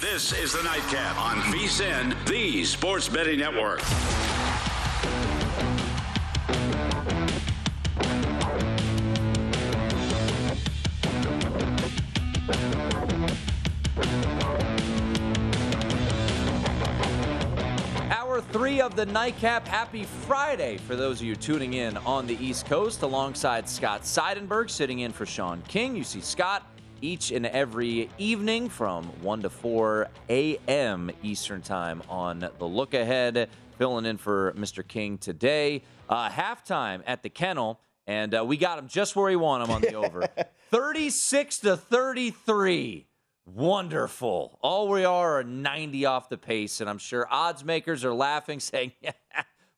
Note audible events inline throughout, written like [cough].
This is the Nightcap on VSIN, the Sports Betting Network. Hour three of the Nightcap. Happy Friday for those of you tuning in on the East Coast alongside Scott Seidenberg sitting in for Sean King. You see Scott each and every evening from 1 to 4 a.m. Eastern Time on the look ahead. Filling in for Mr. King today. Uh, halftime at the kennel, and uh, we got him just where he want him on the over [laughs] 36 to 33. Wonderful. All we are are 90 off the pace, and I'm sure odds makers are laughing, [laughs] saying, yeah,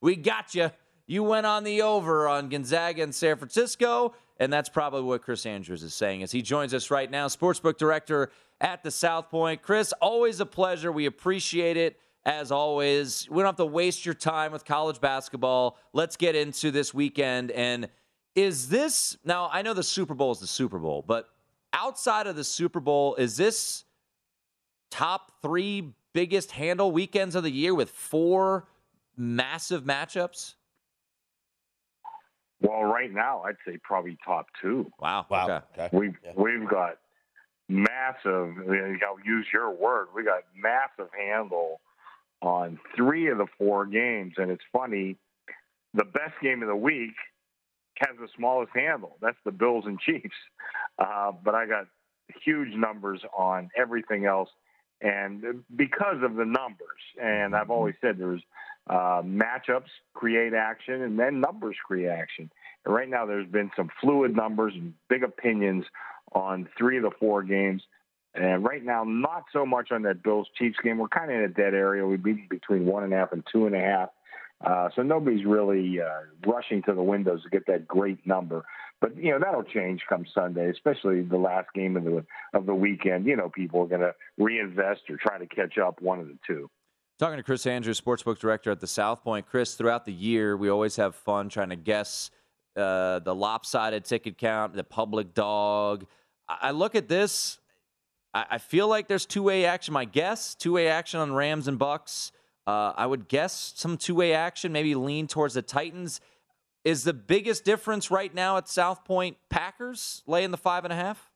We got you. You went on the over on Gonzaga and San Francisco, and that's probably what Chris Andrews is saying as he joins us right now, sportsbook director at the South Point. Chris, always a pleasure. We appreciate it as always. We don't have to waste your time with college basketball. Let's get into this weekend. And is this now? I know the Super Bowl is the Super Bowl, but outside of the Super Bowl, is this top three biggest handle weekends of the year with four massive matchups? Well, right now, I'd say probably top two. Wow. Wow. Okay. Okay. We've Yeah. we've got massive. I'll use your word. We got massive handle on three of the four games, and it's funny. The best game of the week has the smallest handle. That's the Bills and Chiefs. Uh, but I got huge numbers on everything else, and because of the numbers. And I've always said there's uh, matchups create action, and then numbers create action. And right now, there's been some fluid numbers and big opinions on three of the four games. And right now, not so much on that Bills Chiefs game. We're kind of in a dead area. We've been between one and a half and two and a half. Uh, so nobody's really uh, rushing to the windows to get that great number. But you know that'll change come Sunday, especially the last game of the of the weekend. You know, people are going to reinvest or try to catch up one of the two. Talking to Chris Andrews, sportsbook director at the South Point. Chris, throughout the year, we always have fun trying to guess uh, the lopsided ticket count, the public dog. I, I look at this. I, I feel like there's two way action. My guess, two way action on Rams and Bucks. Uh, I would guess some two way action, maybe lean towards the Titans. Is the biggest difference right now at South Point Packers laying the five and a half?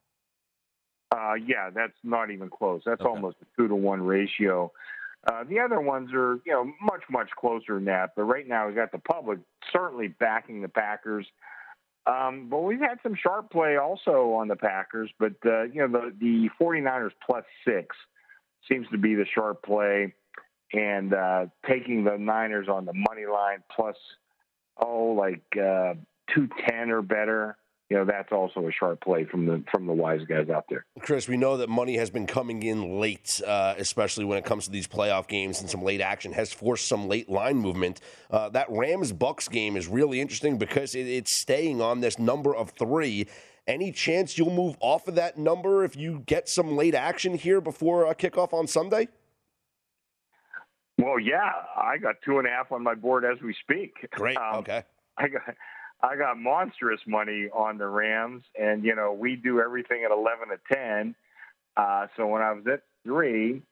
Uh, yeah, that's not even close. That's Okay. almost a two to one ratio. Uh, the other ones are, you know, much much closer than that. But right now, we've got the public certainly backing the Packers. Um, but we've had some sharp play also on the Packers. But uh, you know, the the 49ers plus six seems to be the sharp play, and uh, taking the Niners on the money line plus oh like uh, two ten or better. You know, that's also a sharp play from the from the wise guys out there. Chris, we know that money has been coming in late, uh, especially when it comes to these playoff games, and some late action has forced some late line movement. Uh, that Rams Bucks game is really interesting because it, it's staying on this number of three. Any chance you'll move off of that number if you get some late action here before uh, kickoff on Sunday? Well, yeah, I got two and a half on my board as we speak. Great. Um, okay. I got I got monstrous money on the Rams, and you know we do everything at eleven to ten. Uh, so when I was at three,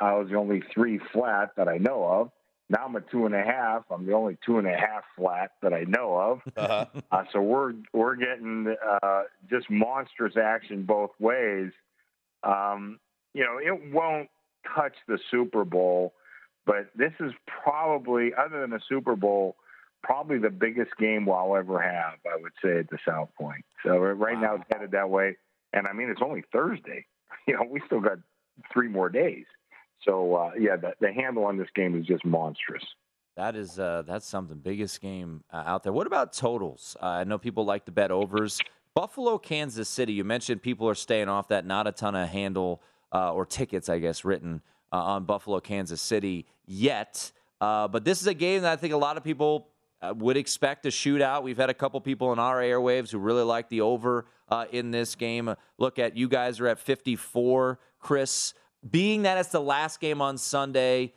I was the only three flat that I know of. Now I'm a two and a half. I'm the only two and a half flat that I know of. Uh-huh. [laughs] Uh, so we're we're getting uh, just monstrous action both ways. Um, you know, it won't touch the Super Bowl, but this is probably, other than the Super Bowl, probably the biggest game we'll ever have, I would say, at the South Point. So right wow. now it's headed that way. And I mean, it's only Thursday. [laughs] You know, we still got three more days. So uh, yeah, the, the handle on this game is just monstrous. That is uh, that's something biggest game uh, out there. What about totals? Uh, I know people like to bet overs. Buffalo, Kansas City. You mentioned people are staying off that. Not a ton of handle uh, or tickets, I guess, written uh, on Buffalo, Kansas City yet. but this is a game that I think a lot of people would expect a shootout. We've had a couple people in our airwaves who really like the over in this game. look at you guys are at 54, Chris being that it's the last game on Sunday,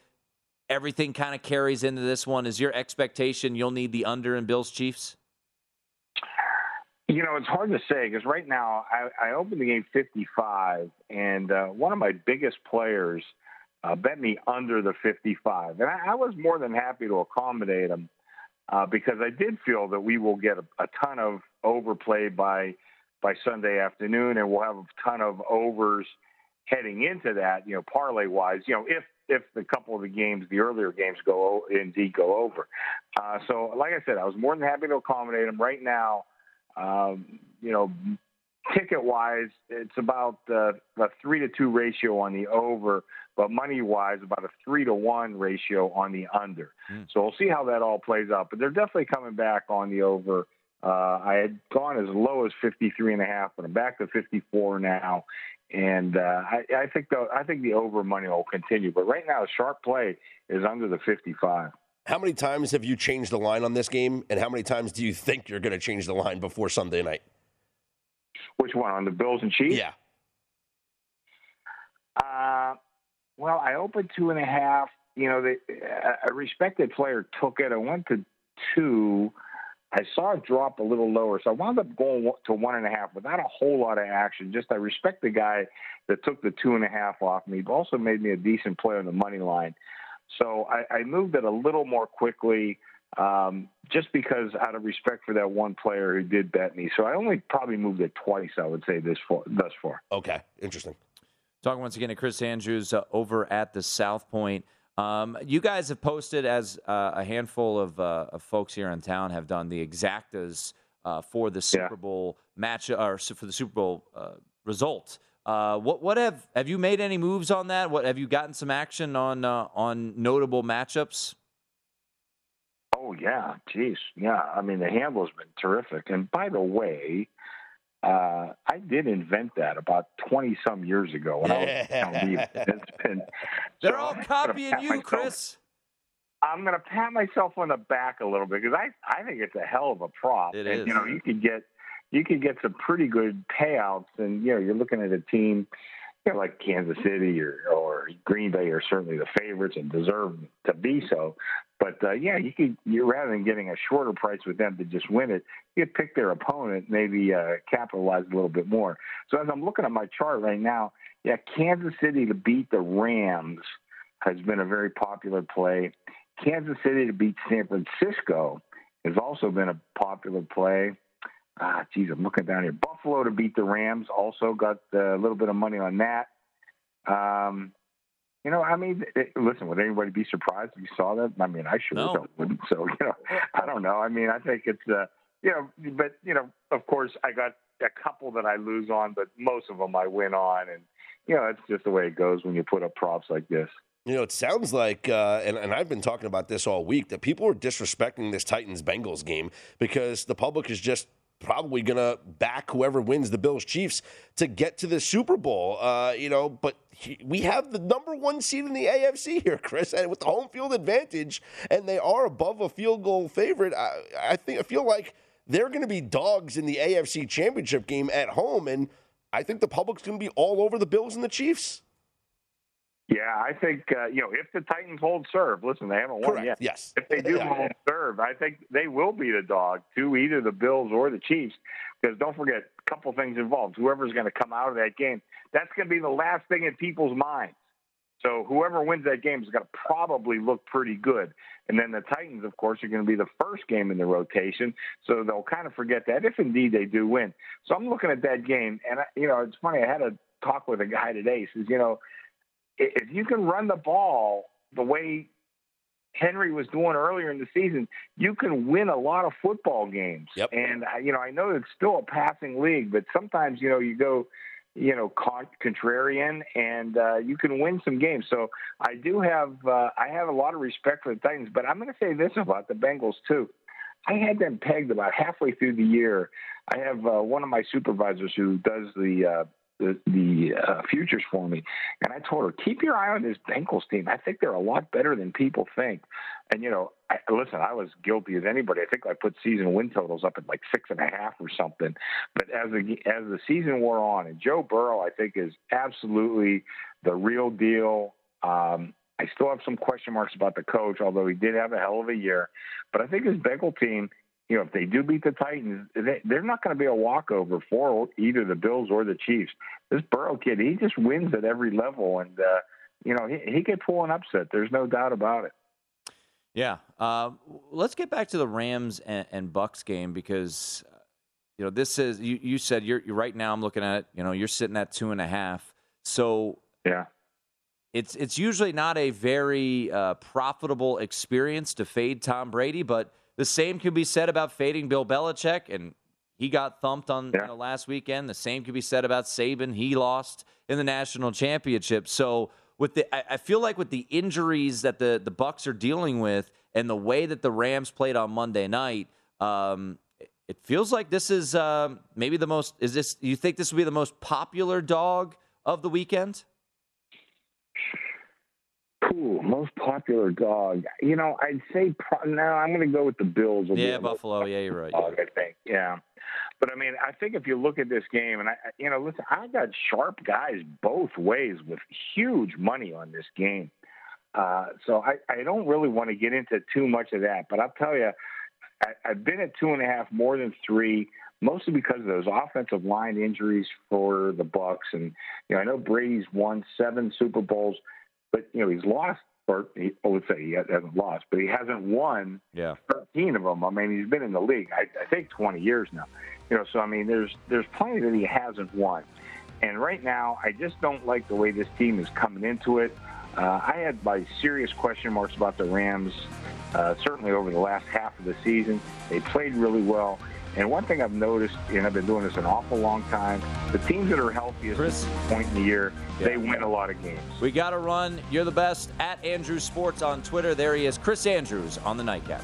everything kind of carries into this one. Is your expectation you'll need the under in Bills Chiefs? You know, it's hard to say because right now I, I opened the game 55, and uh, one of my biggest players uh, bet me under the 55. And I, I was more than happy to accommodate him uh, because I did feel that we will get a, a ton of overplay by by Sunday afternoon, and we'll have a ton of overs heading into that, you know, parlay wise, you know, if if the couple of the games, the earlier games go indeed go over. Uh, so, like I said, I was more than happy to accommodate them. Right now, um, you know, ticket wise, it's about uh, a three to two ratio on the over, but money wise, about a three to one ratio on the under. Mm. So we'll see how that all plays out. But they're definitely coming back on the over. Uh, I had gone as low as 53 and a half, but I'm back to 54 now and uh, I, I, think the I think the over money will continue. But right now, sharp play is under the 55. How many times have you changed the line on this game, and how many times do you think you're going to change the line before Sunday night? Which one on the Bills and Chiefs? Yeah. Uh, well, I opened two and a half. You know, the, a respected player took it. I went to two. I saw it drop a little lower, so I wound up going to one and a half without a whole lot of action. Just I respect the guy that took the two and a half off me, but also made me a decent player on the money line. So I, I moved it a little more quickly, um, just because out of respect for that one player who did bet me. So I only probably moved it twice. I would say this far, thus far. Okay, interesting. Talking once again to Chris Andrews uh, over at the South Point. Um, you guys have posted, as uh, a handful of, uh, of, folks here in town have done, the exactas uh, for the Super Bowl match or for the Super Bowl uh, result. Uh, what what have have you made any moves on that? What have you gotten some action on uh, on notable matchups? Oh yeah, geez, yeah. I mean the handle has been terrific. And by the way, uh, I did invent that about twenty some years ago when I was It's been [laughs] they're so all copying you, myself, Chris. I'm going to pat myself on the back a little bit because I I think it's a hell of a prop. It and, is. You know, you could get you could get some pretty good payouts, and you know, you're looking at a team you know, like Kansas City or, or Green Bay are certainly the favorites and deserve to be so. But uh, yeah, you could you rather than getting a shorter price with them to just win it, you could pick their opponent, maybe uh, capitalize a little bit more. So as I'm looking at my chart right now, yeah, Kansas City to beat the Rams has been a very popular play. Kansas City to beat San Francisco has also been a popular play ah, geez, I'm looking down here. Buffalo to beat the Rams also got a little bit of money on that. Um, you know, I mean, it, listen, would anybody be surprised if you saw that? I mean, I sure no. wouldn't. So, [laughs] you know, I don't know. I mean, I think it's, uh, you know, but, you know, of course, I got a couple that I lose on, but most of them I win on. And, you know, it's just the way it goes when you put up props like this. You know, it sounds like, uh, and, and I've been talking about this all week, that people are disrespecting this Titans Bengals game because the public is just probably going to back whoever wins the Bills Chiefs to get to the Super Bowl. Uh, you know, but we have the number one seed in the AFC here, Chris, and with the home field advantage, and they are above a field goal favorite. I, I think I feel like they're going to be dogs in the AFC Championship game at home, and I think the public's going to be all over the Bills and the Chiefs. Yeah, I think uh, you know if the Titans hold serve. Listen, they haven't won Correct. yet. Yes, if they do yeah. hold serve, I think they will be the dog to either the Bills or the Chiefs. Because don't forget, a couple things involved. Whoever's going to come out of that game, that's going to be the last thing in people's minds. So whoever wins that game is going to probably look pretty good. And then the Titans, of course, are going to be the first game in the rotation, so they'll kind of forget that if indeed they do win. So I'm looking at that game, and I, you know, it's funny. I had a talk with a guy today. He says, you know, if you can run the ball the way Henry was doing earlier in the season, you can win a lot of football games. Yep. And uh, you know, I know it's still a passing league, but sometimes you know you go, you know, contrarian, and uh, you can win some games. So I do have uh, I have a lot of respect for the Titans, but I'm going to say this about the Bengals too. I had them pegged about halfway through the year. I have uh, one of my supervisors who does the uh, the, the uh, futures for me. And I told her, keep your eye on this Bengals team. I think they're a lot better than people think. And, you know, I, listen, I was guilty as anybody. I think I put season win totals up at like six and a half or something. But as the, as the season wore on, and Joe Burrow, I think, is absolutely the real deal. Um, I still have some question marks about the coach, although he did have a hell of a year. But I think his Bengal team – you know, if they do beat the Titans, they, they're not going to be a walkover for either the Bills or the Chiefs. This Burrow kid, he just wins at every level, and uh, you know, he, he could pull an upset. There's no doubt about it. Yeah, uh, let's get back to the Rams and, and Bucks game because you know this is you, you said you're, you're right now. I'm looking at it. You know, you're sitting at two and a half. So yeah, it's it's usually not a very uh, profitable experience to fade Tom Brady, but the same could be said about fading Bill Belichick, and he got thumped on yeah. last weekend. The same could be said about Saban. He lost in the national championship. So with the, I, I feel like with the injuries that the the Bucks are dealing with, and the way that the Rams played on Monday night, um, it feels like this is um, maybe the most. Is this? You think this will be the most popular dog of the weekend? Ooh, most popular dog. You know, I'd say pro- no. I'm going to go with the Bills. Yeah, Buffalo. Yeah, you're right. Dog, I think. Yeah, but I mean, I think if you look at this game, and I, you know, listen, I got sharp guys both ways with huge money on this game. Uh, so I, I don't really want to get into too much of that, but I'll tell you, I, I've been at two and a half more than three mostly because of those offensive line injuries for the Bucks. And you know, I know Brady's won seven Super Bowls but you know he's lost, or he, I would say he hasn't lost, but he hasn't won yeah. 13 of them. I mean, he's been in the league, I, I think, 20 years now. You know, so I mean, there's there's plenty that he hasn't won, and right now, I just don't like the way this team is coming into it. Uh, I had my serious question marks about the Rams, uh, certainly over the last half of the season. They played really well. And one thing I've noticed, and I've been doing this an awful long time, the teams that are healthiest Chris, at this point in the year, yeah. they win a lot of games. We got to run. You're the best at Andrews Sports on Twitter. There he is, Chris Andrews on the nightcap.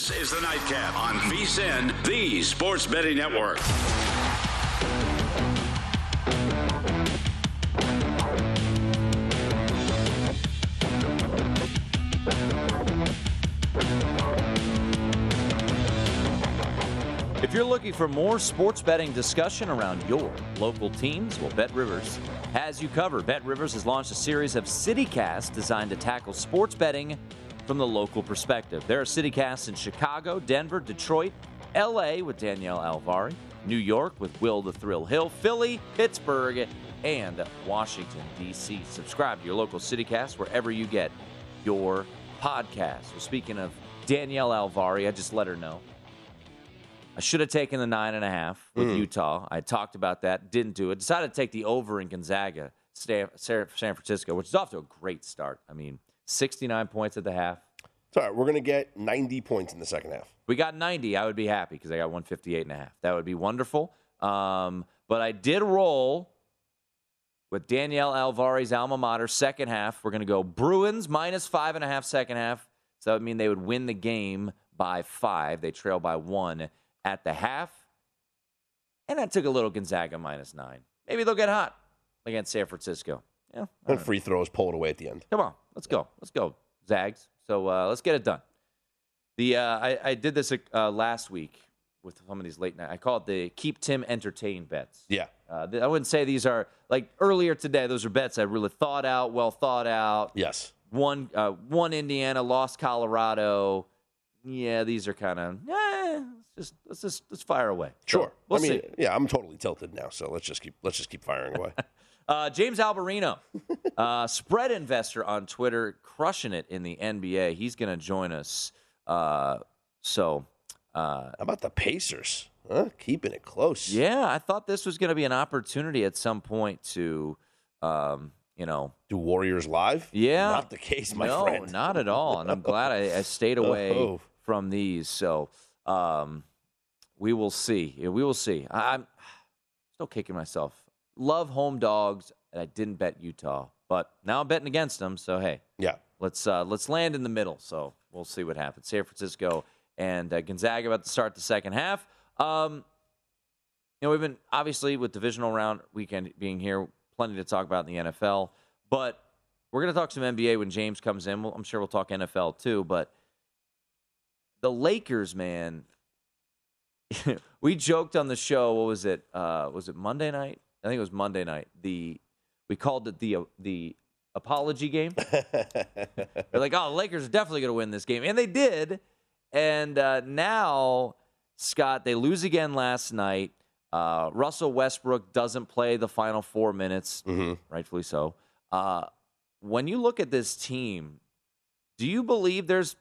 This is the Nightcap on VSIN, the Sports Betting Network. If you're looking for more sports betting discussion around your local teams, well, Bet Rivers has you covered. Bet Rivers has launched a series of CityCasts designed to tackle sports betting from the local perspective. There are CityCasts in Chicago, Denver, Detroit, LA with Danielle Alvari, New York with Will the Thrill Hill, Philly, Pittsburgh, and Washington, D.C. Subscribe to your local CityCast wherever you get your podcast. Well, speaking of Danielle Alvari, I just let her know. I should have taken the nine and a half with mm. Utah. I talked about that, didn't do it. Decided to take the over in Gonzaga, San Francisco, which is off to a great start. I mean, 69 points at the half. It's all right. We're going to get 90 points in the second half. we got 90, I would be happy because I got 158 and a half. That would be wonderful. Um, but I did roll with Danielle Alvarez alma mater second half. We're going to go Bruins minus five and a half second half. So that would mean they would win the game by five. They trail by one at the half. And I took a little Gonzaga minus nine. Maybe they'll get hot against San Francisco. Yeah. And free throws pull it away at the end. Come on, let's go. Let's go, Zags. So uh, let's get it done. The uh, I, I did this uh, last week with some of these late night. I call it the keep Tim entertained bets. Yeah. Uh, th- I wouldn't say these are like earlier today. Those are bets I really thought out, well thought out. Yes. One uh, one Indiana lost Colorado. Yeah, these are kind of eh, let's just let's just let's fire away. So, Sure. we'll I mean, see. yeah, I'm totally tilted now, so let's just keep let's just keep firing away. [laughs] Uh, James Alberino, uh, [laughs] spread investor on Twitter, crushing it in the NBA. He's going to join us. Uh, so, uh, How about the Pacers? Huh? Keeping it close. yeah, I thought this was going to be an opportunity at some point to, um, you know, Do Warriors live? yeah, Not the case, my no, friend. not at all. And I'm glad I, I stayed [laughs] away Oh. from these. So, um, we will see. We will see. I, I'm still kicking myself. Love home dogs, and I didn't bet Utah, but now I'm betting against them. So hey, Yeah. let's uh, let's land in the middle. So we'll see what happens. San Francisco and uh, Gonzaga about to start the second half. Um, you know, we've been obviously with divisional round weekend being here, plenty to talk about in the NFL. But we're going to talk some NBA when James comes in. We'll, I'm sure we'll talk NFL too. But the Lakers, man, [laughs] we joked on the show. What was it? Uh, was it Monday night? I think it was Monday night. The we called it the the apology game. [laughs] They're like, oh, the Lakers are definitely going to win this game. And they did. And uh, now, Scott, they lose again last night. Uh, Russell Westbrook doesn't play the final four minutes, rightfully so. Uh, when you look at this team, do you believe there's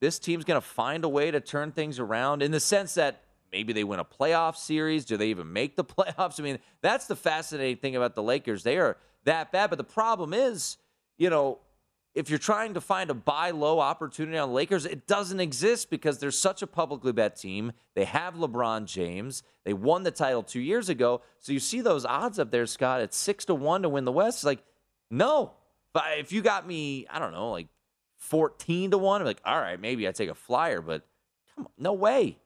this team's going to find a way to turn things around in the sense that maybe they win a playoff series? Do they even make the [laughs] playoffs? I mean, that's the fascinating thing about the Lakers. They are that bad. But the problem is, you know, if you're trying to find a buy low opportunity on Lakers, it doesn't exist because they're such a publicly bet team. They have LeBron James. They won the title two years ago. So you see those odds up there, Scott, at six to one to win the West. It's like, no. But if you got me, I don't know, like 14 to 1, I'm like, all right, maybe I take a flyer, but come on, no way.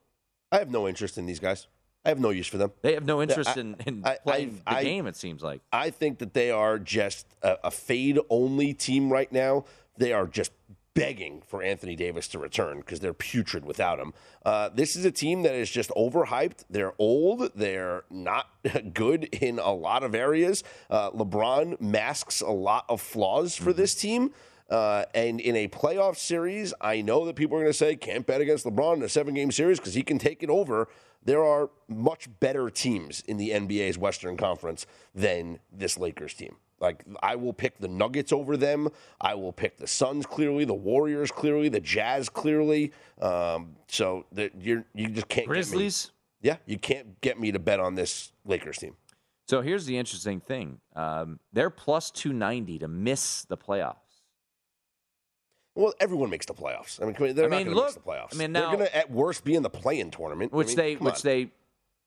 I have no interest in these guys. I have no use for them. They have no interest I- in, in I- playing I- the game, it seems like. I think that they are just a, a fade only team right now. They are just begging for Anthony Davis to return because they're putrid without him. Uh, this is a team that is just overhyped. They're old. They're not [laughs] good in a lot of areas. Uh, LeBron masks a lot of flaws for this team. Uh, and in a playoff series, I know that people are going to say can't bet against LeBron in a seven game series because he can take it over. There are much better teams in the NBA's Western Conference than this Lakers team. Like I will pick the Nuggets over them. I will pick the Suns clearly, the Warriors clearly, the Jazz clearly. Um, so that you're you just can't Grizzlies? Get me. Yeah, you can't get me to bet on this Lakers team. So here's the interesting thing um, they're plus 290 to miss the playoffs. Well, everyone makes the playoffs. I mean, they're I not going to miss the playoffs. I mean, they're going to at worst be in the play-in tournament, I which mean, they which on. they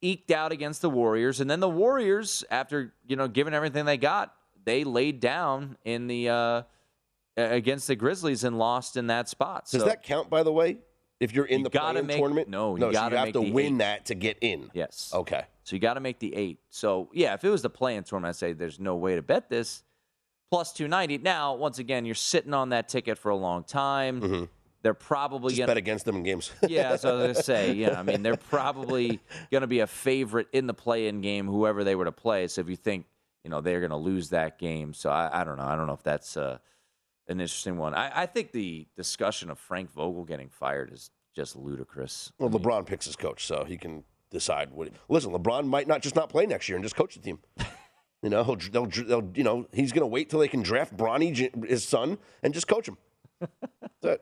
eked out against the Warriors, and then the Warriors, after you know giving everything they got, they laid down in the uh, against the Grizzlies and lost in that spot. Does that count, by the way? If you're in You the play-in make- tournament, no, you no, gotta you have to win eight. that to get in. yes, Okay. So you got to make the eight. So yeah, if it was the play-in tournament, I'd say there's no way to bet this. Plus 290. Now, once again, you're sitting on that ticket for a long time. They're probably Mm-hmm. Just going bet against them in games. [laughs] yeah, so I was gonna say, [laughs] yeah, I mean, they're probably going to be a favorite in the play-in game, whoever they were to play. So if you think, you know, they're going to lose that game, so I, I don't know. I don't know if that's uh, an interesting one. I, I think the discussion of Frank Vogel getting fired is just ludicrous. Well, LeBron picks his coach, so he can decide what. Listen, LeBron might not just not play next year and just coach the team. [laughs] You know, he'll, they'll, they'll, you know, he's going to wait till they can draft Bronny, his son, and just coach him. [laughs]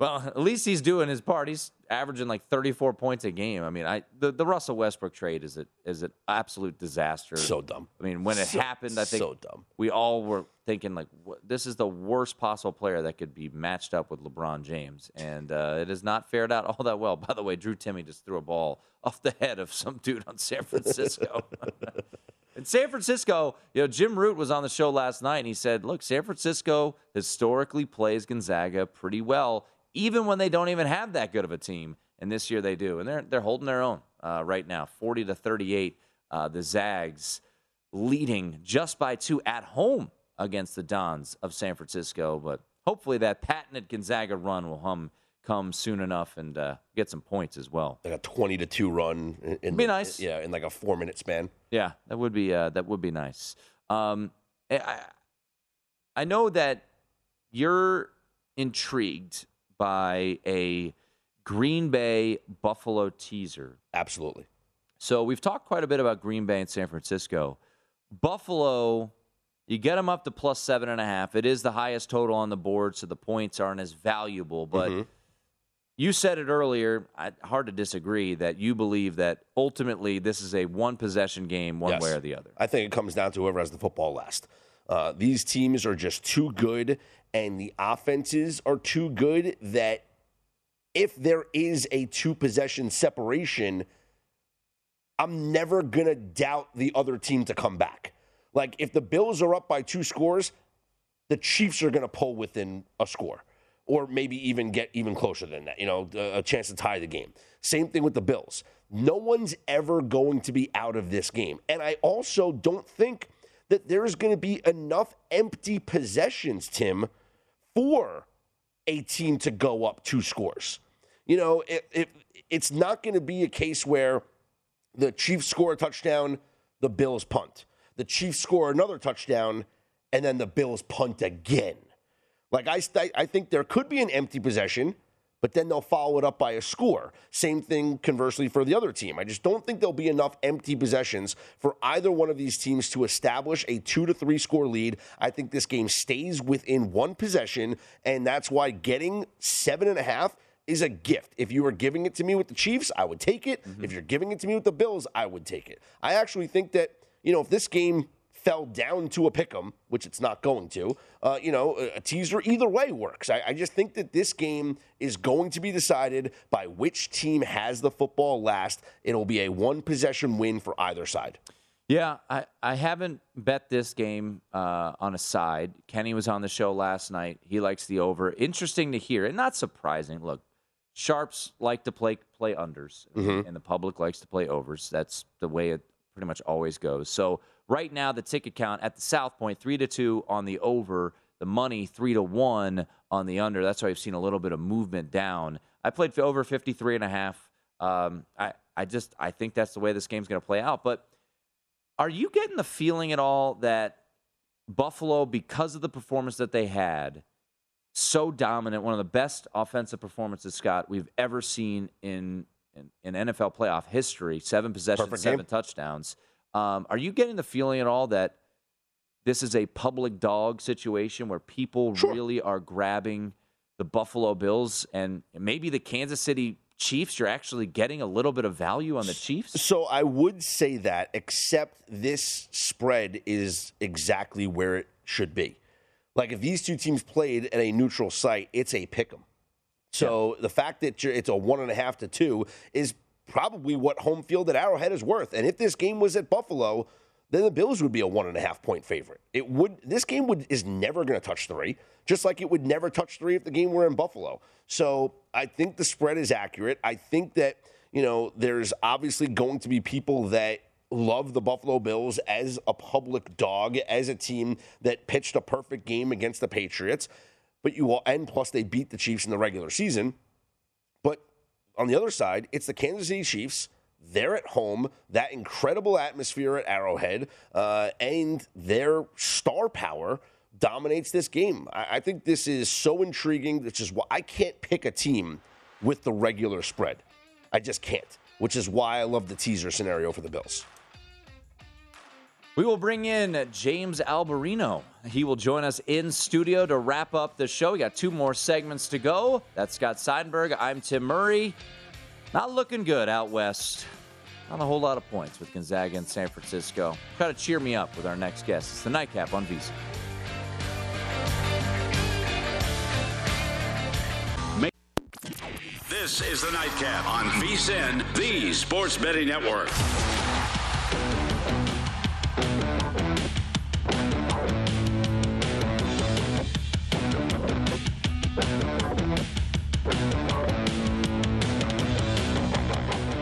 Well, at least he's doing his part. He's averaging like 34 points a game. I mean, I the, the Russell Westbrook trade is a, is an absolute disaster. So dumb. I mean, when it So- happened, I think so dumb. we all were thinking like, what, this is the worst possible player that could be matched up with LeBron James, and uh, it has not fared out all that well. By the way, Drew Timme just threw a ball off the head of some dude on San Francisco. [laughs] In San Francisco, you know, Jim Root was on the show last night and he said, look, San Francisco historically plays Gonzaga pretty well, even when they don't even have that good of a team. And this year they do. And they're, they're holding their own uh, right now 40 to 38. Uh, the Zags leading just by two at home against the Dons of San Francisco. But hopefully that patented Gonzaga run will hum, come soon enough and uh, get some points as well. Like a 20 to 2 run. In, Be the- nice. Yeah, in like a four minute span. Yeah, that would be uh, that would be nice. Um, I, I know that you're intrigued by a Green Bay Buffalo teaser. Absolutely. So we've talked quite a bit about Green Bay and San Francisco. Buffalo, you get them up to plus seven and a half. It is the highest total on the board, so the points aren't as valuable. But you said it earlier. I, hard to disagree that you believe that ultimately this is a one possession game, one Yes. way or the other. I think it comes down to whoever has the football last. Uh, these teams are just too good, and the offenses are too good that if there is a two possession separation, I'm never going to doubt the other team to come back. Like, if the Bills are up by two scores, the Chiefs are going to pull within a score or maybe even get even closer than that, you know, a chance to tie the game. Same thing with the Bills. No one's ever going to be out of this game. And I also don't think that there's going to be enough empty possessions, Tim, for a team to go up two scores. You know, it, it, it's not going to be a case where the Chiefs score a touchdown, the Bills punt. The Chiefs score another touchdown, and then the Bills punt again. Like I, st- I think there could be an empty possession, but then they'll follow it up by a score. Same thing conversely for the other team. I just don't think there'll be enough empty possessions for either one of these teams to establish a two to three score lead. I think this game stays within one possession, and that's why getting seven and a half is a gift. If you were giving it to me with the Chiefs, I would take it. Mm-hmm. If you're giving it to me with the Bills, I would take it. I actually think that, you know, if this game fell down to a pick 'em, which it's not going to, uh, you know, a, a teaser either way works. I, I just think that this game is going to be decided by which team has the football last. It'll be a one possession win for either side. Yeah, I, I haven't bet this game uh, on a side. Kenny was on the show last night. He likes the over. Interesting to hear, and not surprising. Look, sharps like to play play unders, and the public likes to play overs. That's the way it pretty much always goes. So right now, the ticket count at the South Point three to two on the over. The money three to one on the under. That's why I've seen a little bit of movement down. I played for over 53 and a half. Um, I, I just I think that's the way this game's going to play out. But are you getting the feeling at all that Buffalo, because of the performance that they had, so dominant, one of the best offensive performances, Scott, we've ever seen in in, in NFL playoff history, seven possessions, Perfect seven game. touchdowns. Um, are you getting the feeling at all that this is a public dog situation where people Sure. really are grabbing the Buffalo Bills and maybe the Kansas City Chiefs? You're actually getting a little bit of value on the Chiefs. So I would say that, except this spread is exactly where it should be. Like if these two teams played at a neutral site, it's a pick 'em. So the fact that you're, it's a one and a half to two is probably what home field at Arrowhead is worth. And if this game was at Buffalo, then the Bills would be a one and a half point favorite. It would. This game would is never going to touch three, just like it would never touch three if the game were in Buffalo. So I think the spread is accurate. I think that you know there's obviously going to be people that love the Buffalo Bills as a public dog, as a team that pitched a perfect game against the Patriots. But you all, and plus they beat the Chiefs in the regular season. On the other side, it's the Kansas City Chiefs. They're at home, that incredible atmosphere at Arrowhead, uh, and their star power dominates this game. I, I think this is so intriguing, which is why I can't pick a team with the regular spread. I just can't, which is why I love the teaser scenario for the Bills. We will bring in James Alberino. He will join us in studio to wrap up the show. We got two more segments to go. That's Scott Seidenberg. I'm Tim Murray. Not looking good out west. Not a whole lot of points with Gonzaga and San Francisco. Try to cheer me up with our next guest. It's the Nightcap on VSiN. This is the Nightcap on VSiN, the Sports Betting Network.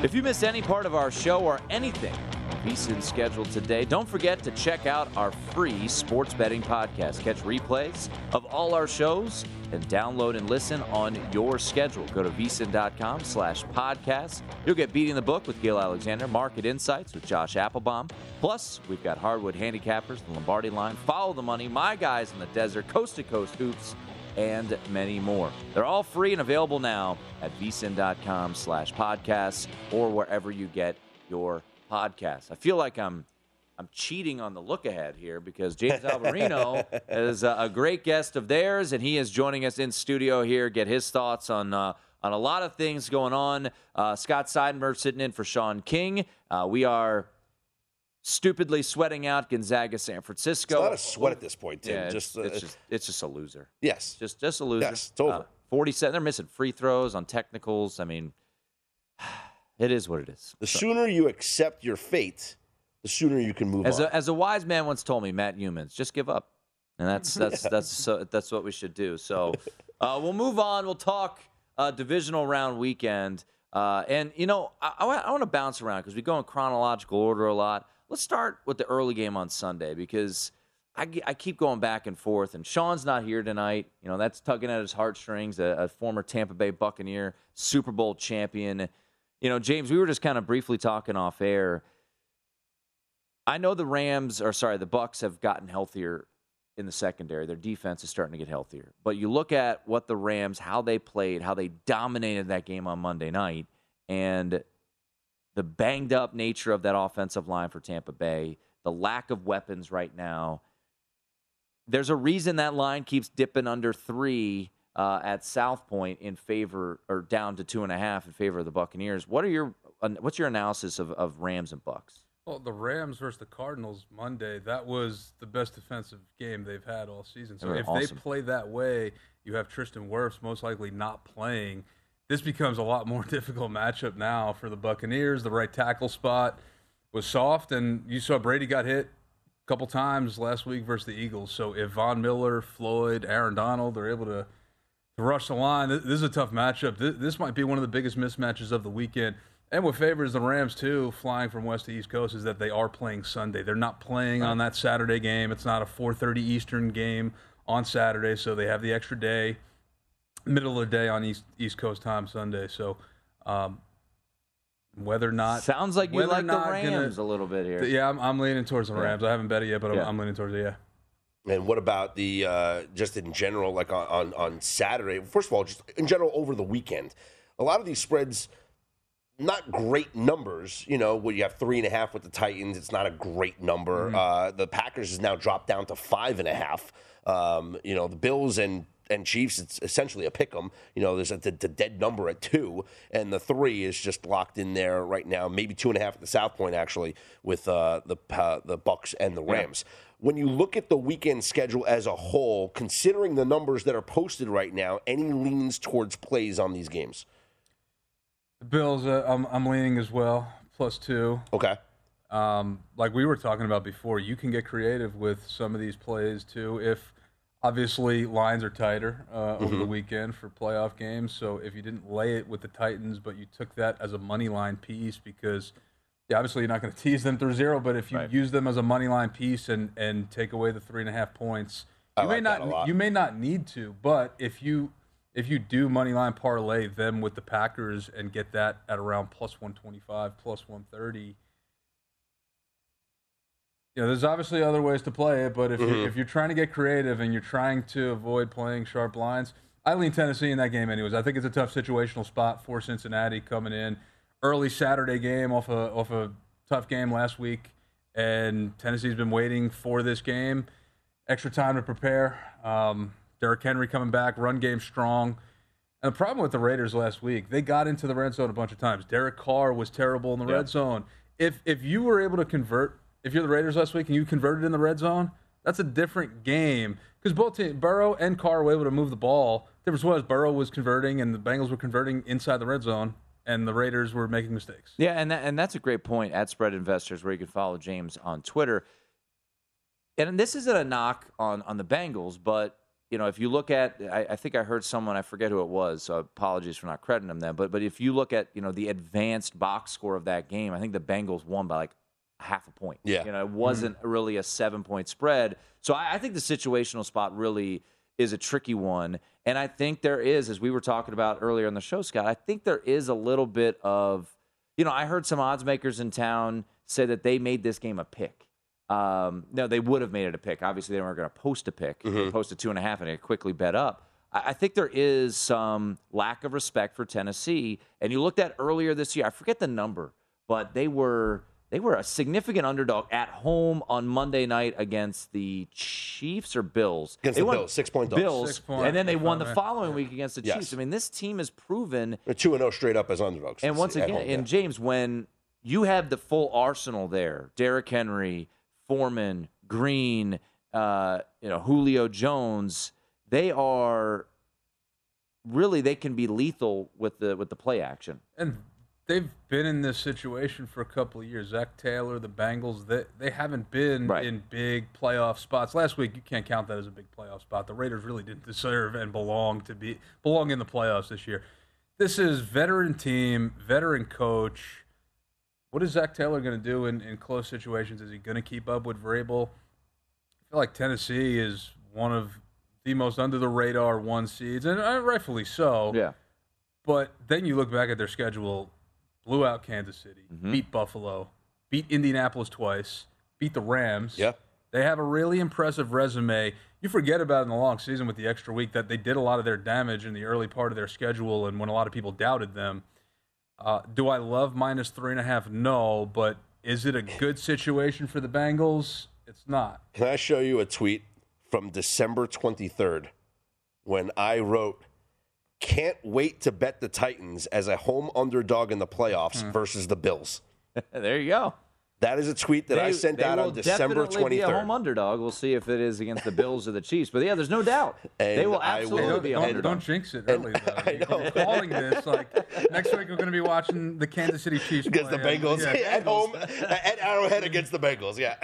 If you missed any part of our show or anything VSiN scheduled today, don't forget to check out our free sports betting podcast. Catch replays of all our shows and download and listen on your schedule. Go to vsin.com slash podcast. You'll get Beating the Book with Gill Alexander, Market Insights with Josh Appelbaum. Plus, we've got Hardwood Handicappers, the Lombardi line, Follow the Money, My Guys in the Desert, Coast to Coast Hoops, and many more. They're all free and available now at vsin.com slash podcasts or wherever you get your podcasts. I feel like I'm I'm cheating on the look ahead here because James [laughs] Alvarino is a, a great guest of theirs, and he is joining us in studio here. Get his thoughts on uh, on a lot of things going on. Uh, Scott Seidenberg sitting in for Sean King. Uh, we are stupidly sweating out Gonzaga, San Francisco. It's not a sweat at this point, Tim. Yeah, it's just, it's, uh, just it's just a loser. yes. Just just a loser. Yes, it's over. Uh, Forty-seven. They're missing free throws on technicals. I mean, [sighs] it is what it is. the sooner you accept your fate, the sooner you can move As on. a, as a wise man once told me, Matt Youmans, just give up, and that's [laughs] that's that's so, that's what we should do. So [laughs] uh, we'll move on. We'll talk uh, divisional round weekend, uh, and you know I, I, want to bounce around because we go in chronological order a lot. Let's start with the early game on Sunday because I, I keep going back and forth, and Sean's not here tonight. You know that's tugging at his heartstrings. A, a former Tampa Bay Buccaneer, Super Bowl champion. You know, James, we were just kind of briefly talking off air. I know the Rams, or sorry, the Bucks have gotten healthier in the secondary. Their defense is starting to get healthier. But you look at what the Rams, how they played, how they dominated that game on Monday night, and the banged up nature of that offensive line for Tampa Bay, the lack of weapons right now. There's a reason that line keeps dipping under three uh, at South Point in favor, or down to two and a half in favor of the Buccaneers. What are your what's your analysis of, of Rams and Bucks? Well, the Rams versus the Cardinals Monday, that was the best defensive game they've had all season. So if awesome. they play that way, you have Tristan Wirfs most likely not playing. This becomes a lot more [laughs] difficult matchup now for the Buccaneers. The right tackle spot was soft, and you saw Brady got hit a couple times last week versus the Eagles. So if Von Miller, Floyd, Aaron Donald are able to to rush the line. This is a tough matchup. This, this might be one of the biggest mismatches of the weekend. And what favors the Rams too, flying from west to east coast, is that they are playing Sunday. They're not playing on that Saturday game. It's not a 4:30 Eastern game on Saturday, so they have the extra day, middle of the day on East East Coast time Sunday. So, um, whether or not Sounds like you whether like the not gonna- Rams a little bit here. yeah, I'm, I'm leaning towards the Rams. I haven't bet it yet, but I'm, Yeah. I'm leaning towards it. Yeah. And what about the uh, just in general, like on, on on Saturday? First of all, just in general over the weekend, a lot of these spreads, not great numbers. You know, where you have three and a half with the Titans, it's not a great number. Uh, the Packers has now dropped down to five and a half. Um, you know, the Bills and and Chiefs, it's essentially a pick 'em. You know, there's a, the, the dead number at two, and the three is just locked in there right now. Maybe two and a half at the South Point actually with uh, the uh, the Bucks and the Rams. When you look at the weekend schedule as a whole, considering the numbers that are posted right now, any leans towards plays on these games? The Bills, uh, I'm, I'm leaning as well, plus two. Okay. um, like we were talking about before, you can get creative with some of these plays too. If obviously lines are tighter uh, over the weekend for playoff games, so if you didn't lay it with the Titans, but you took that as a money line piece because. Yeah, obviously you're not going [laughs] to tease them through zero, but if you Right. use them as a money line piece and, and take away the three and a half points, I you may like that not you may not need to, but if you if you do money line parlay them with the Packers and get that at around plus 125, plus 130, you know, there's obviously other ways to play it, but if, Mm-hmm. you're, if you're trying to get creative and you're trying to avoid playing sharp lines, I lean Tennessee in that game anyways. I think it's a tough situational spot for Cincinnati coming in. Early Saturday game off a, off a tough game last week. and Tennessee's been waiting for this game. Extra time to prepare. Um, Derrick Henry coming back, run game strong. And the problem with the Raiders last week, they got into the red zone a bunch of times. Derek Carr was terrible in the Yeah. red zone. If if you were able to convert, if you're the Raiders last week and you converted in the red zone, that's a different game because both teams, Burrow and Carr were able to move the ball. The Difference was Burrow was converting and the Bengals were converting inside the red zone, and the Raiders were making mistakes. Yeah, and that, and that's a great point at Spread Investors, where you can follow James on Twitter. And this isn't a knock on on the Bengals, but you know, if you look at, I, I think I heard someone, I forget who it was, so apologies for not crediting them then. But but if you look at you know the advanced box score of that game, I think the Bengals won by like half a point. Yeah. you know, it wasn't really a seven point spread. So I, I think the situational spot really is a tricky one. And I think there is, as we were talking about earlier in the show, Scott, I think there is a little bit of, you know, I heard some odds makers in town say that they made this game a pick. Um, no, they would have made it a pick. Obviously, they weren't going to post a pick, They post a two and a half, and it quickly bet up. I I think there is some lack of respect for Tennessee. And you looked at earlier this year, I forget the number, but they were they were a significant underdog at home on Monday night against the Chiefs or Bills. Against They the won- Bills, six-point dogs. Bills, Six point, and then they won the right. following week against the Yes. Chiefs. I mean, this team has proven They're two and zero straight up as underdogs. and once again, home, and yeah. James, when you have the full arsenal there, Derrick Henry, Foreman, Green, uh, you know, Julio Jones, they are really they can be lethal with the with the play action. And they've been in this situation for a couple of years. Zac Taylor, the Bengals, they they haven't been Right. in big playoff spots. Last week, you can't count that as a big playoff spot. The Raiders really didn't deserve and belong to be belong in the playoffs this year. This is veteran team, veteran coach. What is Zac Taylor going to do in, in close situations? Is he going to keep up with Vrabel? I feel like Tennessee is one of the most under the radar one seeds, and rightfully so. Yeah. But then you look back at their schedule, blew out Kansas City, Mm-hmm. beat Buffalo, beat Indianapolis twice, beat the Rams. Yeah. They have a really impressive resume. You forget about in the long season with the extra week that they did a lot of their damage in the early part of their schedule and when a lot of people doubted them. Uh, do I love minus three and a half? No, but is it a good situation for the Bengals? It's not. Can I show you a tweet from December 23rd when I wrote, Can't wait to bet the Titans as a home underdog in the playoffs Hmm. versus the Bills. [laughs] there you go. That is a tweet that I sent out on December definitely Be a home underdog. We'll see if it is against the Bills or the Chiefs. But yeah, there's no doubt they And will will- absolutely Don't, be a don't, underdog. don't jinx it early, [laughs] though. I You- know. You're calling this like next week we're going to be watching the Kansas City Chiefs Against the play, uh, Bengals yeah, [laughs] at home [laughs] at Arrowhead against the Bengals. Yeah.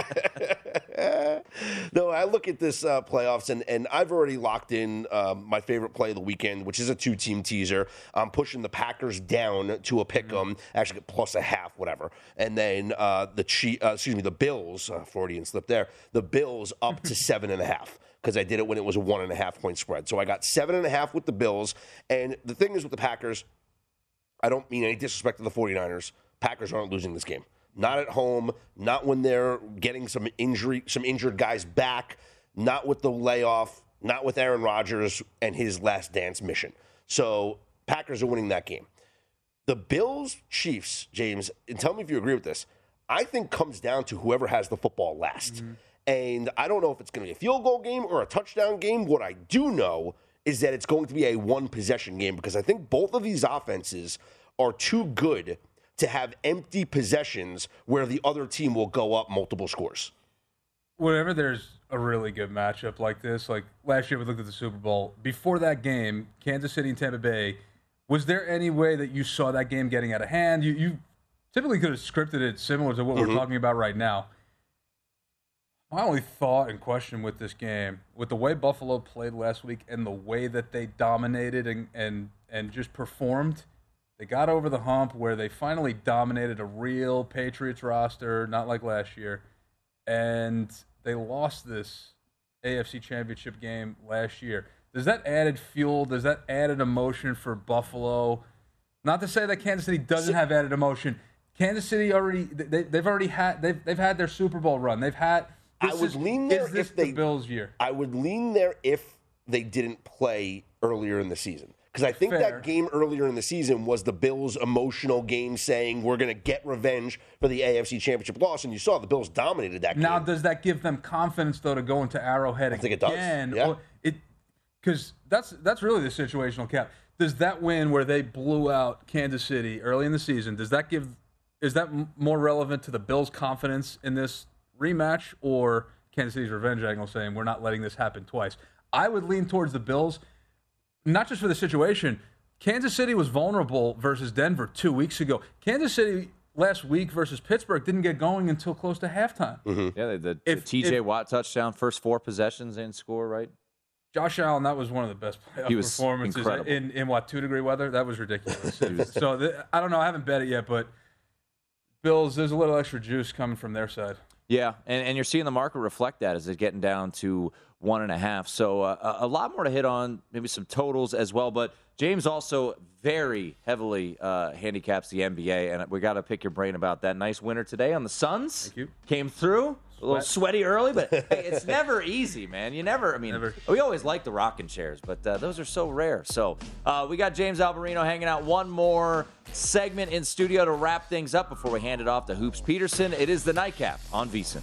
no, I look at this uh, playoffs and, and I've already locked in um, my favorite play of the weekend, which is a two team teaser. I'm pushing the Packers down to a pick 'em, actually get plus a half, whatever, and then uh, the Chi- uh, excuse me, the Bills, uh, Freudian slip there, the Bills up to [laughs] seven and a half because I did it when it was a one and a half point spread. So I got seven and a half with the Bills, and the thing is with the Packers. I don't mean any disrespect to the 49ers. Packers aren't losing this game. Not at home, not when they're getting some injury, some injured guys back, not with the layoff, not with Aaron Rodgers and his last dance mission. So Packers are winning that game. The Bills Chiefs, James, and tell me if you agree with this. I think comes down to whoever has the football last. Mm-hmm. And I don't know if it's going to be a field goal game or a touchdown game. What I do know is that it's going to be a one possession game because I think both of these offenses are too good to have empty possessions where the other team will go up multiple scores. whenever there's a really good matchup like this, like last year we looked at the Super Bowl. Before that game, Kansas City and Tampa Bay, was there any way that you saw that game getting out of hand? You, you typically could have scripted it similar to what we're mm-hmm. talking about right now. My only thought and question with this game, with the way Buffalo played last week and the way that they dominated and, and, and just performed, they got over the hump where they finally dominated a real Patriots roster, not like last year and they lost this AFC Championship game last year. Does that added fuel? Does that added emotion for Buffalo? Not to say that Kansas City doesn't have added emotion. Kansas City already they, they've already had they've they've had their Super Bowl run. They've had. I would is- lean there if the they- Bills year. I would lean there if they didn't play earlier in the season. because I think Fair. that game earlier in the season was the Bills' emotional game, saying we're going to get revenge for the AFC Championship loss, and you saw the Bills dominated that game. Now, game. does that give them confidence though to go into Arrowhead I think it does, again? yeah. Because that's that's really the situational cap. Does that win where they blew out Kansas City early in the season? Does that give is that m- more relevant to the Bills' confidence in this rematch or Kansas City's revenge angle, saying we're not letting this happen twice? I would lean towards the Bills, not just for the situation. Kansas City was vulnerable versus Denver two weeks ago. Kansas City last week versus Pittsburgh didn't get going until close to halftime. Mm-hmm. Yeah, the, the, If- the TJ if- Watt touchdown, first four possessions and score, right? Josh Allen, that was one of the best playoff He was performances incredible. in, in what two degree weather. That was ridiculous. [laughs] so th- I don't know. I haven't bet it yet, but Bills, there's a little extra juice coming from their side. Yeah, and, and you're seeing the market reflect that as it's getting down to one and a half. So uh, a lot more to hit on, maybe some totals as well. But James also very heavily uh, handicaps the NBA, and we got to pick your brain about that. Nice winner today on the Suns. Thank you. Came through. A little sweaty early, but hey, [laughs] it's never easy, man. You never, I mean, Never. we always like the rocking chairs, but uh, those are so rare. So uh, we got James Alberino hanging out. One more segment in studio to wrap things up before we hand it off to Hoops Peterson. It is the nightcap on VSiN.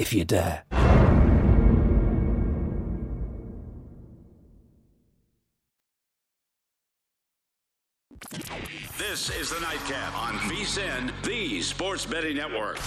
if you dare. This is the Nightcap on VSIN, the Sports Betting Network.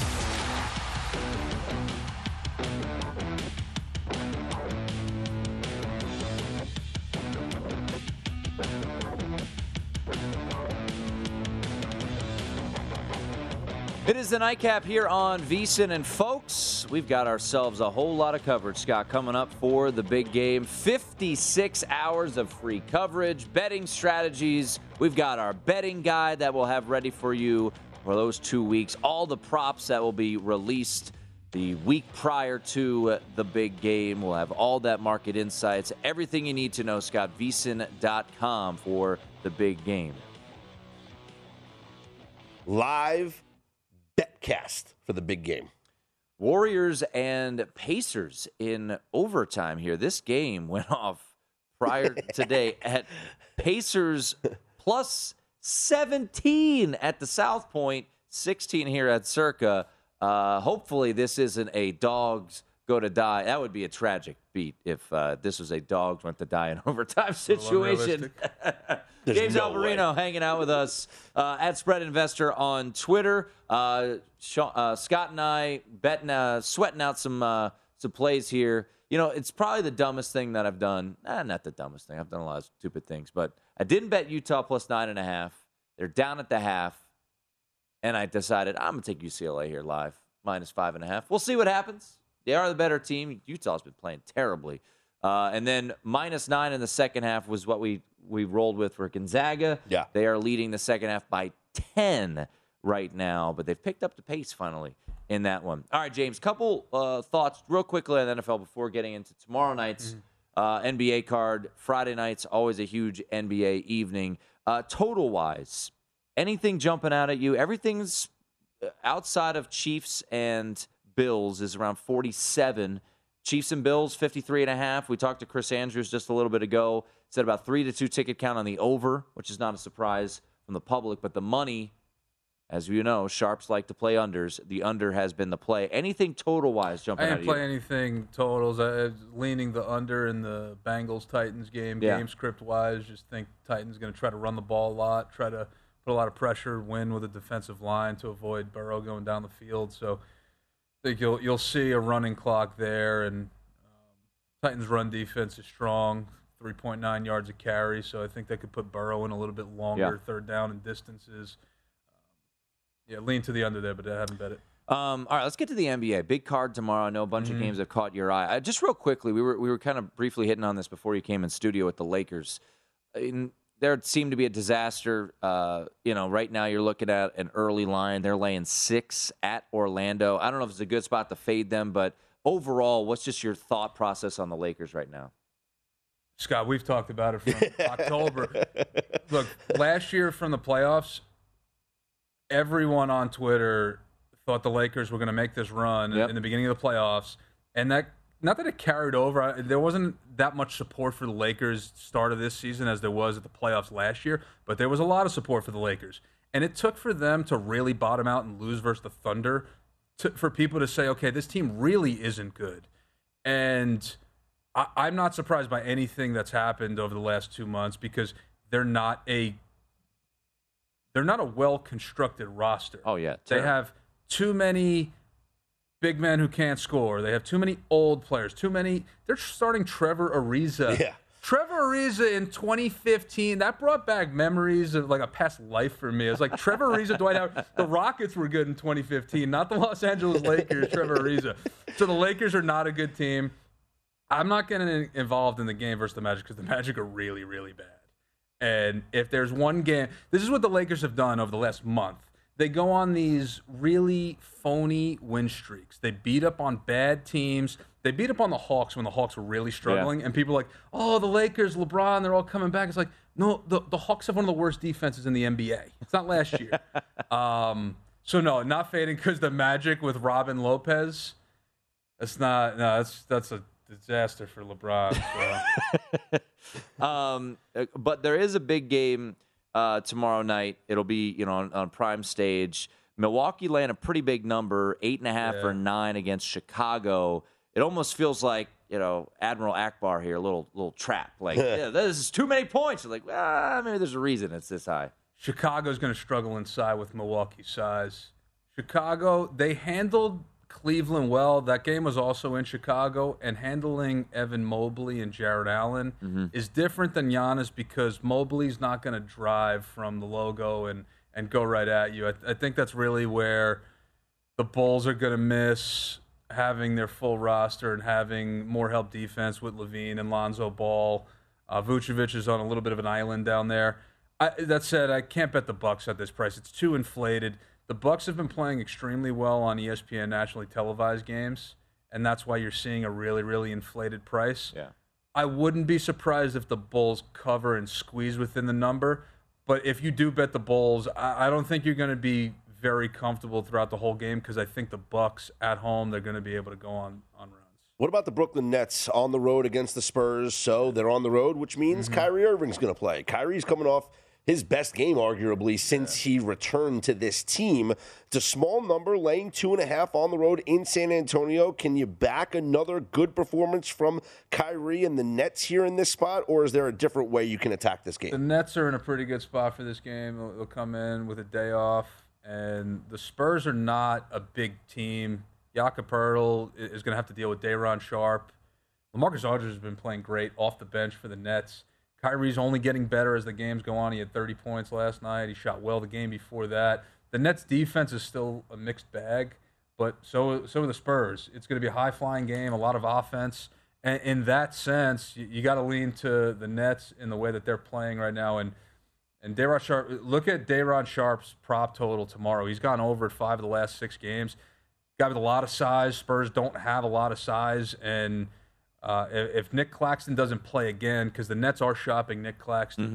It is the nightcap here on VSiN, and folks, we've got ourselves a whole lot of coverage, Scott, coming up for the big game. 56 hours of free coverage, betting strategies. We've got our betting guide that we'll have ready for you for those two weeks. All the props that will be released the week prior to the big game. We'll have all that market insights, everything you need to know, Scott. VSiN.com for the big game. Live betcast for the big game. Warriors and Pacers in overtime here. This game went [laughs] off prior today at Pacers plus 17 at the South Point, 16 here at Circa. Uh, hopefully, this isn't a dogs go to die. That would be a tragic beat if uh, this was a dogs went to die in [laughs] overtime situation. [laughs] There's James no Alvarino hanging out with us uh, at Spread Investor on Twitter. Uh, Sha- uh, Scott and I betting, uh, sweating out some uh, some plays here. You know, it's probably the dumbest thing that I've done. Eh, not the dumbest thing. I've done a lot of stupid things, but I didn't bet Utah plus nine and a half. They're down at the half, and I decided I'm gonna take UCLA here live minus five and a half. We'll see what happens. They are the better team. Utah's been playing terribly. Uh, and then minus nine in the second half was what we we rolled with for Gonzaga. Yeah. They are leading the second half by 10 right now, but they've picked up the pace finally in that one. All right, James, couple uh, thoughts real quickly on the NFL before getting into tomorrow night's uh, NBA card. Friday night's always a huge NBA evening. Uh, total wise, anything jumping out at you? Everything's uh, outside of Chiefs and Bills is around 47. Chiefs and Bills 53 and a half. We talked to Chris Andrews just a little bit ago. Said about 3 to 2 ticket count on the over, which is not a surprise from the public, but the money As you know, sharps like to play unders. The under has been the play. Anything total wise jumping I didn't play you? anything totals. I I leaning the under in the Bengals Titans game. Yeah. Game script wise, just think Titans going to try to run the ball a lot, try to put a lot of pressure, win with a defensive line to avoid Burrow going down the field. So I think you'll you'll see a running clock there, and um, Titans' run defense is strong, 3.9 yards of carry. So I think they could put Burrow in a little bit longer third down and distances. Um, yeah, lean to the under there, but I haven't bet it. Um, all right, let's get to the NBA. Big card tomorrow. I know a bunch Mm-hmm. of games have caught your eye. Uh, just real quickly, we were we were kind of briefly hitting on this before you came in studio with the Lakers. In, there seemed to be a disaster. Uh, you know, right now you're looking at an early line. They're laying six at Orlando. I don't know if it's a good spot to fade them, but overall, what's just your thought process on the Lakers right now? Scott, we've talked about it from [laughs] October. Look, last year from the playoffs, everyone on Twitter thought the Lakers were going to make this run Yep. in the beginning of the playoffs, and that not that it carried over. I- There wasn't that much support for the Lakers start of this season as there was at the playoffs last year, but there was a lot of support for the Lakers, and it took for them to really bottom out and lose versus the Thunder, to, for people to say, okay, this team really isn't good, and. I, I'm not surprised by anything that's happened over the last two months because they're not a they're not a well constructed roster. Oh yeah, They have too many big men who can't score. They have too many old players. Too many. They're starting Trevor Ariza. Yeah. Trevor Ariza in 2015, that brought back memories of like a past life for me. It was like Trevor Ariza, Dwight Howard. The Rockets were good in 2015, not the Los Angeles Lakers, Trevor Ariza. So the Lakers are not a good team. I'm not getting involved in the game versus the Magic because the Magic are really, really bad. And if there's one game, this is what the Lakers have done over the last month. They go on these really phony win streaks. They beat up on bad teams. They beat up on the Hawks when the Hawks were really struggling. And people are like, oh, the Lakers, LeBron, they're all coming back. It's like, no, the, the Hawks have one of the worst defenses in the NBA. It's not last year. [laughs] um, so, no, not fading because the Magic with Robin Lopez, that's not, no, that's, that's a disaster for LeBron. So. [laughs] Um, uh, but there is a big game uh, tomorrow night. It'll be you know on, on prime stage. Milwaukee laying a pretty big number, eight and a half or nine against Chicago. It almost feels like you know Admiral Ackbar here, a little little trap. Like [laughs] yeah, this is too many points. Like ah, maybe there's a reason it's this high. Chicago's going to struggle inside with Milwaukee's size. Chicago, they handled Cleveland well. That game was also in Chicago, and handling Evan Mobley and Jarrett Allen is different than Giannis because Mobley's not going to drive from the logo and, and go right at you. I, I think that's really where the Bulls are going to miss having their full roster and having more help defense with LaVine and Lonzo Ball. Uh, Vucevic is on a little bit of an island down there. I, that said, I can't bet the Bucks at this price. It's too inflated. The Bucks have been playing extremely well on ESPN nationally televised games, and that's why you're seeing a really, really inflated price. Yeah. I wouldn't be surprised if the Bulls cover and squeeze within the number. But if you do bet the Bulls, I, I don't think you're going to be very comfortable throughout the whole game because I think the Bucks at home they're going to be able to go on on runs. What about the Brooklyn Nets on the road against the Spurs? So they're on the road, which means mm-hmm. Kyrie Irving's going to play. Kyrie's coming off his best game, arguably, since he returned to this team. It's a small number, laying two and a half on the road in San Antonio. Can you back another good performance from Kyrie and the Nets here in this spot, or is there a different way you can attack this game? The? Nets are in a pretty good spot for this game. They'll, they'll come in with a day off, and the Spurs are not a big team. Jakob Poeltl is going to have to deal with Day'Ron Sharpe. LaMarcus Aldridge has been playing great off the bench for the Nets. Kyrie's only getting better as the games go on. He had 30 points last night. He shot well the game before that. The Nets defense is still a mixed bag, but so so are the Spurs. It's going to be a high flying game, a lot of offense. And in that sense, you, you got to lean to the Nets in the way that they're playing right now. And and Day'Ron Sharpe, look at Day'Ron Sharpe's prop total tomorrow. He's gone over at five of the last six games. Guy with a lot of size. Spurs don't have a lot of size, and uh, if, if Nic Claxton doesn't play again, because the Nets are shopping Nic Claxton,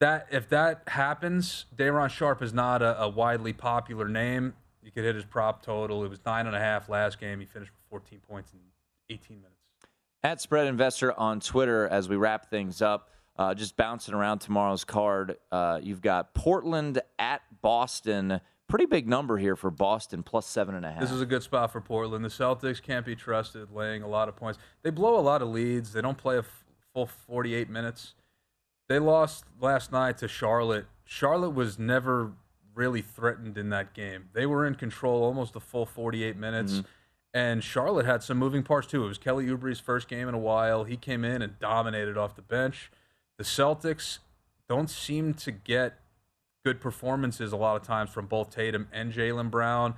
that if that happens, Day'Ron Sharpe is not a, a widely popular name. You could hit his prop total. It was nine and a half last game. He finished with 14 points in 18 minutes. At Spread Investor on Twitter, as we wrap things up, uh, just bouncing around tomorrow's card, uh, you've got Portland at Boston, pretty big number here for Boston, plus seven and a half. This is a good spot for Portland. The Celtics can't be trusted laying a lot of points. They blow a lot of leads. They don't play a f- full 48 minutes. They lost last night to Charlotte. Charlotte was never really threatened in that game. They were in control almost the full 48 minutes. Mm-hmm. And Charlotte had some moving parts too. It was Kelly Oubre's first game in a while. He came in and dominated off the bench. The Celtics don't seem to get good performances a lot of times from both Tatum and Jaylen Brown.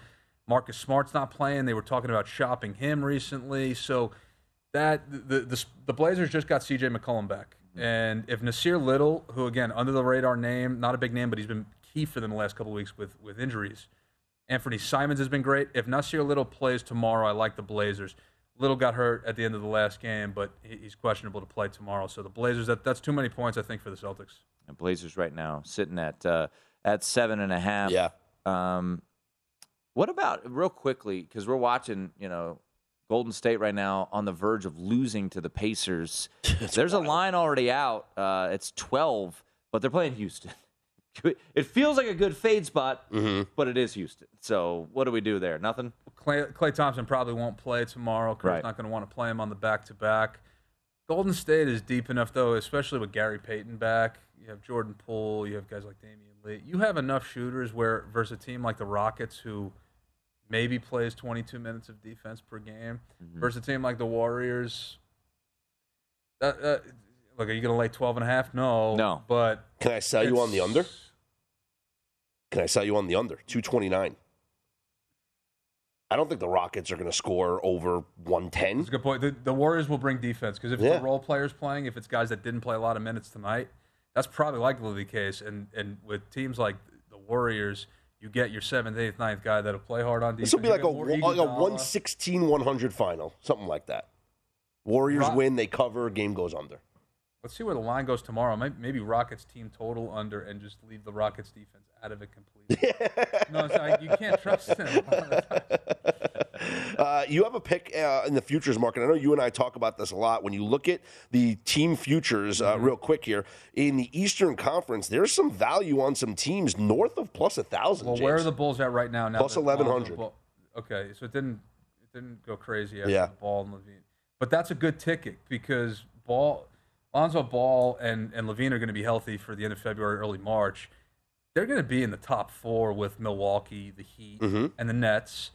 Marcus Smart's not playing. They were talking about shopping him recently. So that the the, the Blazers just got CJ McCollum back. And if Nassir Little, who again under the radar name, not a big name, but he's been key for them the last couple weeks with with injuries. Anfernee Simons has been great. If Nassir Little plays tomorrow, I like the Blazers. Little got hurt at the end of the last game, but he's questionable to play tomorrow. So the Blazers, that, that's too many points, I think, for the Celtics. And Blazers right now sitting at uh, at seven and a half. Yeah. Um, what about real quickly because we're watching, you know, Golden State right now on the verge of losing to the Pacers. [laughs] There's a line already out. Uh, it's 12, but they're playing Houston. [laughs] It feels like a good fade spot, but it is Houston. So what do we do there? Nothing. Klay, Klay Thompson probably won't play tomorrow. Kerr's Right. not going to want to play him on the back to back. Golden State is deep enough, though, especially with Gary Payton back. You have Jordan Poole, you have guys like Damion Lee. You have enough shooters where, versus a team like the Rockets, who maybe plays 22 minutes of defense per game, versus a team like the Warriors. Uh, uh, look, are you going to lay 12 and a half? No. No. But Can I sell you on the under? Can I sell you on the under? 229. I don't think the Rockets are going to score over 110. That's a good point. The, the Warriors will bring defense because if it's Yeah. the role players playing, if it's guys that didn't play a lot of minutes tonight, that's probably likely the case. And and with teams like the Warriors, you get your seventh, eighth, ninth guy that'll play hard on defense. This will be like a, like a 116 100 final, something like that. Warriors win, they cover, game goes under. Let's see where the line goes tomorrow. Maybe, maybe Rockets team total under and just leave the Rockets defense out of it completely. [laughs] no, it's like, you can't trust them. [laughs] Uh, you have a pick uh, in the futures market. I know you and I talk about this a lot. When you look at the team futures, Mm-hmm. uh, real quick here, in the Eastern Conference, there's some value on some teams north of plus a thousand. Well, where are the Bulls at right now? now 1100. Okay, so it didn't it didn't go crazy after Yeah. the Ball and LaVine, but that's a good ticket because Ball, Lonzo Ball and and LaVine are going to be healthy for the end of February, early March. They're going to be in the top four with Milwaukee, the Heat, Mm-hmm. and the Nets.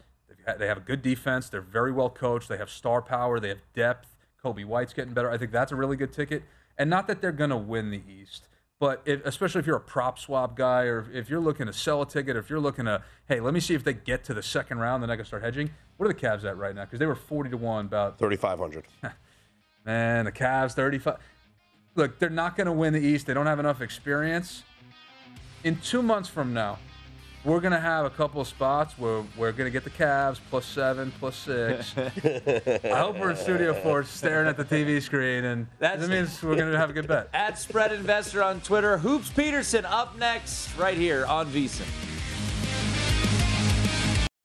They have a good defense. They're very well coached. They have star power. They have depth. Coby White's getting better. I think that's a really good ticket. And not that they're going to win the East, but if, especially if you're a prop swap guy or if you're looking to sell a ticket, if you're looking to, hey, let me see if they get to the second round, then I can start hedging. What are the Cavs at right now? Because they were 40 to 1 about, 3,500. [laughs] man, the Cavs 35. Look, they're not going to win the East. They don't have enough experience. In two months from now, we're going to have a couple of spots where we're going to get the Cavs plus seven, plus six. [laughs] I hope we're in Studio 4 staring at the TV screen, and That's- that means we're going to have a good bet. [laughs] At Spread Investor on Twitter. Hoops Peterson up next, right here on VSiN.